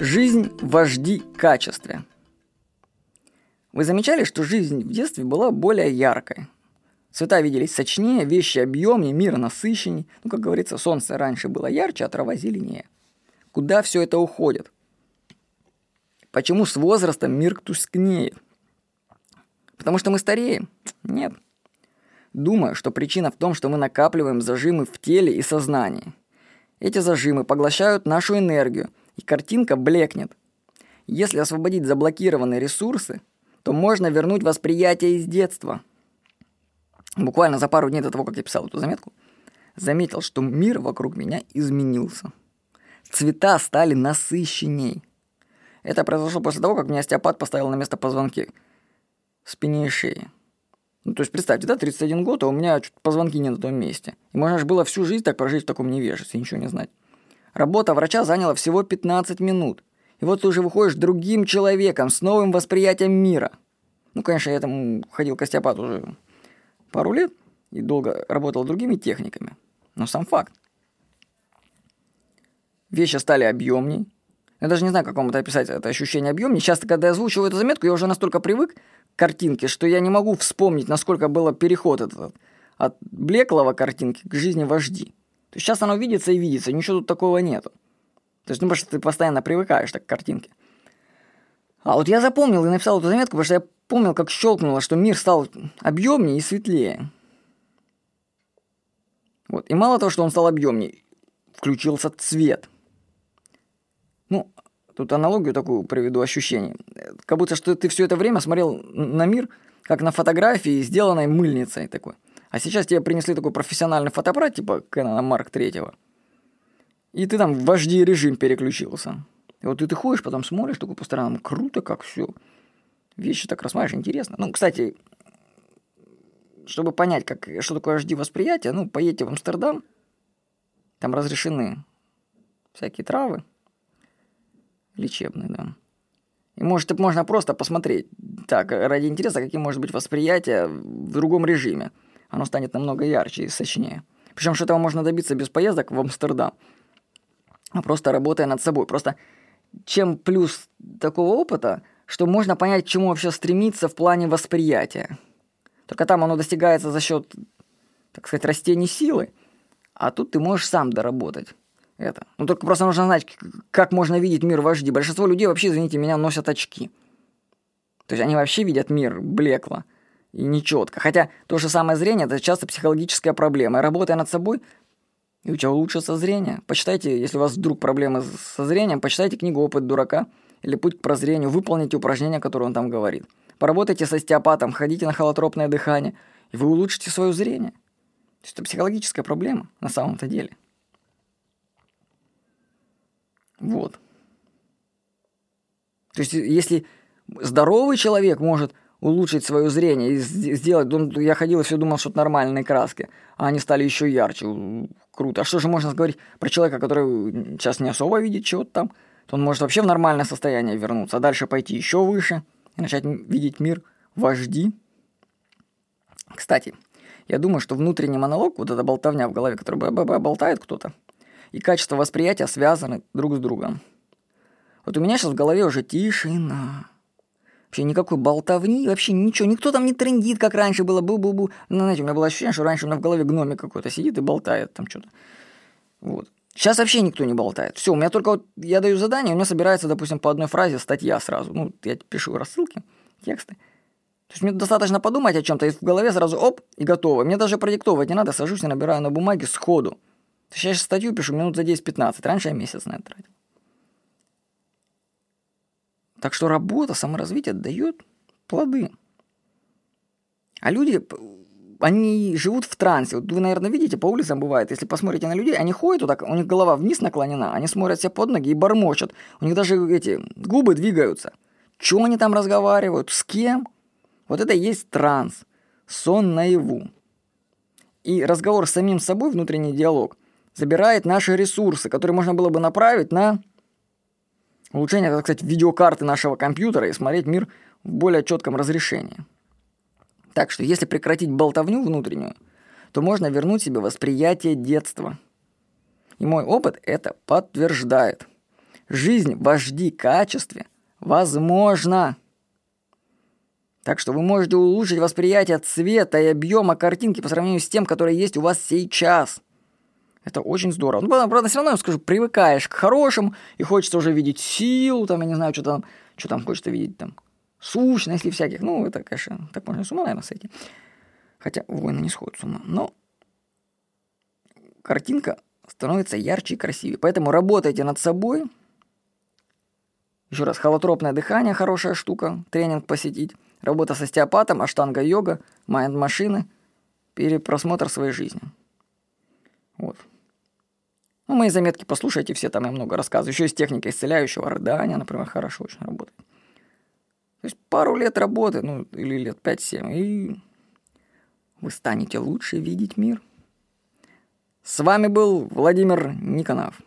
Жизнь вожди качестве. Вы замечали, что жизнь в детстве была более яркой? Цвета виделись сочнее, вещи объемнее, мир насыщенней. Ну, как говорится, солнце раньше было ярче, а трава зеленее. Куда все это уходит? Почему с возрастом мир тускнеет? Потому что мы стареем? Нет. Думаю, что причина в том, что мы накапливаем зажимы в теле и сознании. Эти зажимы поглощают нашу энергию, и картинка блекнет. Если освободить заблокированные ресурсы, то можно вернуть восприятие из детства. Буквально за пару дней до того, как я писал эту заметку, заметил, что мир вокруг меня изменился. Цвета стали насыщенней. Это произошло после того, как мне остеопат поставил на место позвонки в спине и шее. Ну, то есть, представьте, да, 31 год, а у меня позвонки не на том месте. И можно же было всю жизнь так прожить в таком невежестве, ничего не знать. Работа врача заняла всего 15 минут. И вот ты уже выходишь другим человеком, с новым восприятием мира. Ну, конечно, я там ходил к остеопату уже пару лет и долго работал другими техниками. Но сам факт. Вещи стали объемней. Я даже не знаю, как вам это описать, это ощущение объемней. Часто, когда я озвучиваю эту заметку, я уже настолько привык к картинке, что я не могу вспомнить, насколько был переход этот от блеклого картинки к жизни вожди. То сейчас оно видится и видится, ничего тут такого нету. То есть, ну, потому что ты постоянно привыкаешь так к картинке. А вот я запомнил и написал эту заметку, потому что я помнил, как щелкнуло, что мир стал объемнее и светлее. Вот. И мало того, что он стал объемнее, включился цвет. Ну, тут аналогию такую приведу ощущение. Как будто что ты все это время смотрел на мир, как на фотографии, сделанной мыльницей такой. А сейчас тебе принесли такой профессиональный фотоаппарат, типа Canon Mark III. И ты там в вожди режим переключился. И вот и ты ходишь, потом смотришь такой по сторонам, круто как все. Вещи так рассматриваешь, интересно. Ну, кстати, чтобы понять, как, что такое HD восприятие, ну, поедьте в Амстердам, там разрешены всякие травы лечебные, да. И может, можно просто посмотреть, так, ради интереса, каким может быть восприятие в другом режиме оно станет намного ярче и сочнее. Причем, что этого можно добиться без поездок в Амстердам, а просто работая над собой. Просто чем плюс такого опыта, что можно понять, к чему вообще стремиться в плане восприятия. Только там оно достигается за счет, так сказать, растений силы, а тут ты можешь сам доработать это. Ну, только просто нужно знать, как можно видеть мир вожди. Большинство людей вообще, извините меня, носят очки. То есть они вообще видят мир блекло и нечетко. Хотя то же самое зрение – это часто психологическая проблема. И работая над собой, и у тебя улучшится зрение. Почитайте, если у вас вдруг проблемы со зрением, почитайте книгу «Опыт дурака» или «Путь к прозрению», выполните упражнения, которые он там говорит. Поработайте с остеопатом, ходите на холотропное дыхание, и вы улучшите свое зрение. То есть это психологическая проблема на самом-то деле. Вот. То есть если здоровый человек может улучшить свое зрение и сделать... Я ходил и все думал, что это нормальные краски, а они стали еще ярче. Круто. А что же можно сказать про человека, который сейчас не особо видит чего-то там? То он может вообще в нормальное состояние вернуться, а дальше пойти еще выше и начать видеть мир вожди. Кстати, я думаю, что внутренний монолог, вот эта болтовня в голове, которая болтает кто-то, и качество восприятия связаны друг с другом. Вот у меня сейчас в голове уже тишина. Вообще никакой болтовни, вообще ничего. Никто там не трендит, как раньше было. Бу-бу-бу. Ну, знаете, у меня было ощущение, что раньше у меня в голове гномик какой-то сидит и болтает там что-то. Вот. Сейчас вообще никто не болтает. Все, у меня только вот я даю задание, у меня собирается, допустим, по одной фразе статья сразу. Ну, я пишу рассылки, тексты. То есть мне достаточно подумать о чем-то, и в голове сразу оп, и готово. Мне даже продиктовывать не надо, сажусь и набираю на бумаге сходу. То есть я сейчас статью пишу минут за 10-15, раньше я месяц на это тратил. Так что работа, саморазвитие дает плоды. А люди, они живут в трансе. Вот вы, наверное, видите, по улицам бывает, если посмотрите на людей, они ходят вот так, у них голова вниз наклонена, они смотрят себе под ноги и бормочут. У них даже эти губы двигаются. Что они там разговаривают, с кем? Вот это и есть транс, сон наяву. И разговор с самим собой, внутренний диалог, забирает наши ресурсы, которые можно было бы направить на Улучшение, так сказать, видеокарты нашего компьютера и смотреть мир в более четком разрешении. Так что, если прекратить болтовню внутреннюю, то можно вернуть себе восприятие детства. И мой опыт это подтверждает. жизнь в HD качестве возможна. Так что вы можете улучшить восприятие цвета и объема картинки по сравнению с тем, который есть у вас сейчас. Это очень здорово. Ну, правда, все равно, я скажу, привыкаешь к хорошему, и хочется уже видеть силу, там, я не знаю, что там, что там хочется видеть, там, сущности всяких. Ну, это, конечно, так можно с ума, наверное, сойти. Хотя воины не сходят с ума. Но картинка становится ярче и красивее. Поэтому работайте над собой. Еще раз, холотропное дыхание – хорошая штука, тренинг посетить. Работа с остеопатом, аштанга йога, майнд-машины, перепросмотр своей жизни. Вот. Ну, мои заметки послушайте, все там я много рассказываю. Еще есть техника исцеляющего рыдания, например, хорошо очень работает. То есть пару лет работы, ну, или лет 5-7, и вы станете лучше видеть мир. С вами был Владимир Никонов.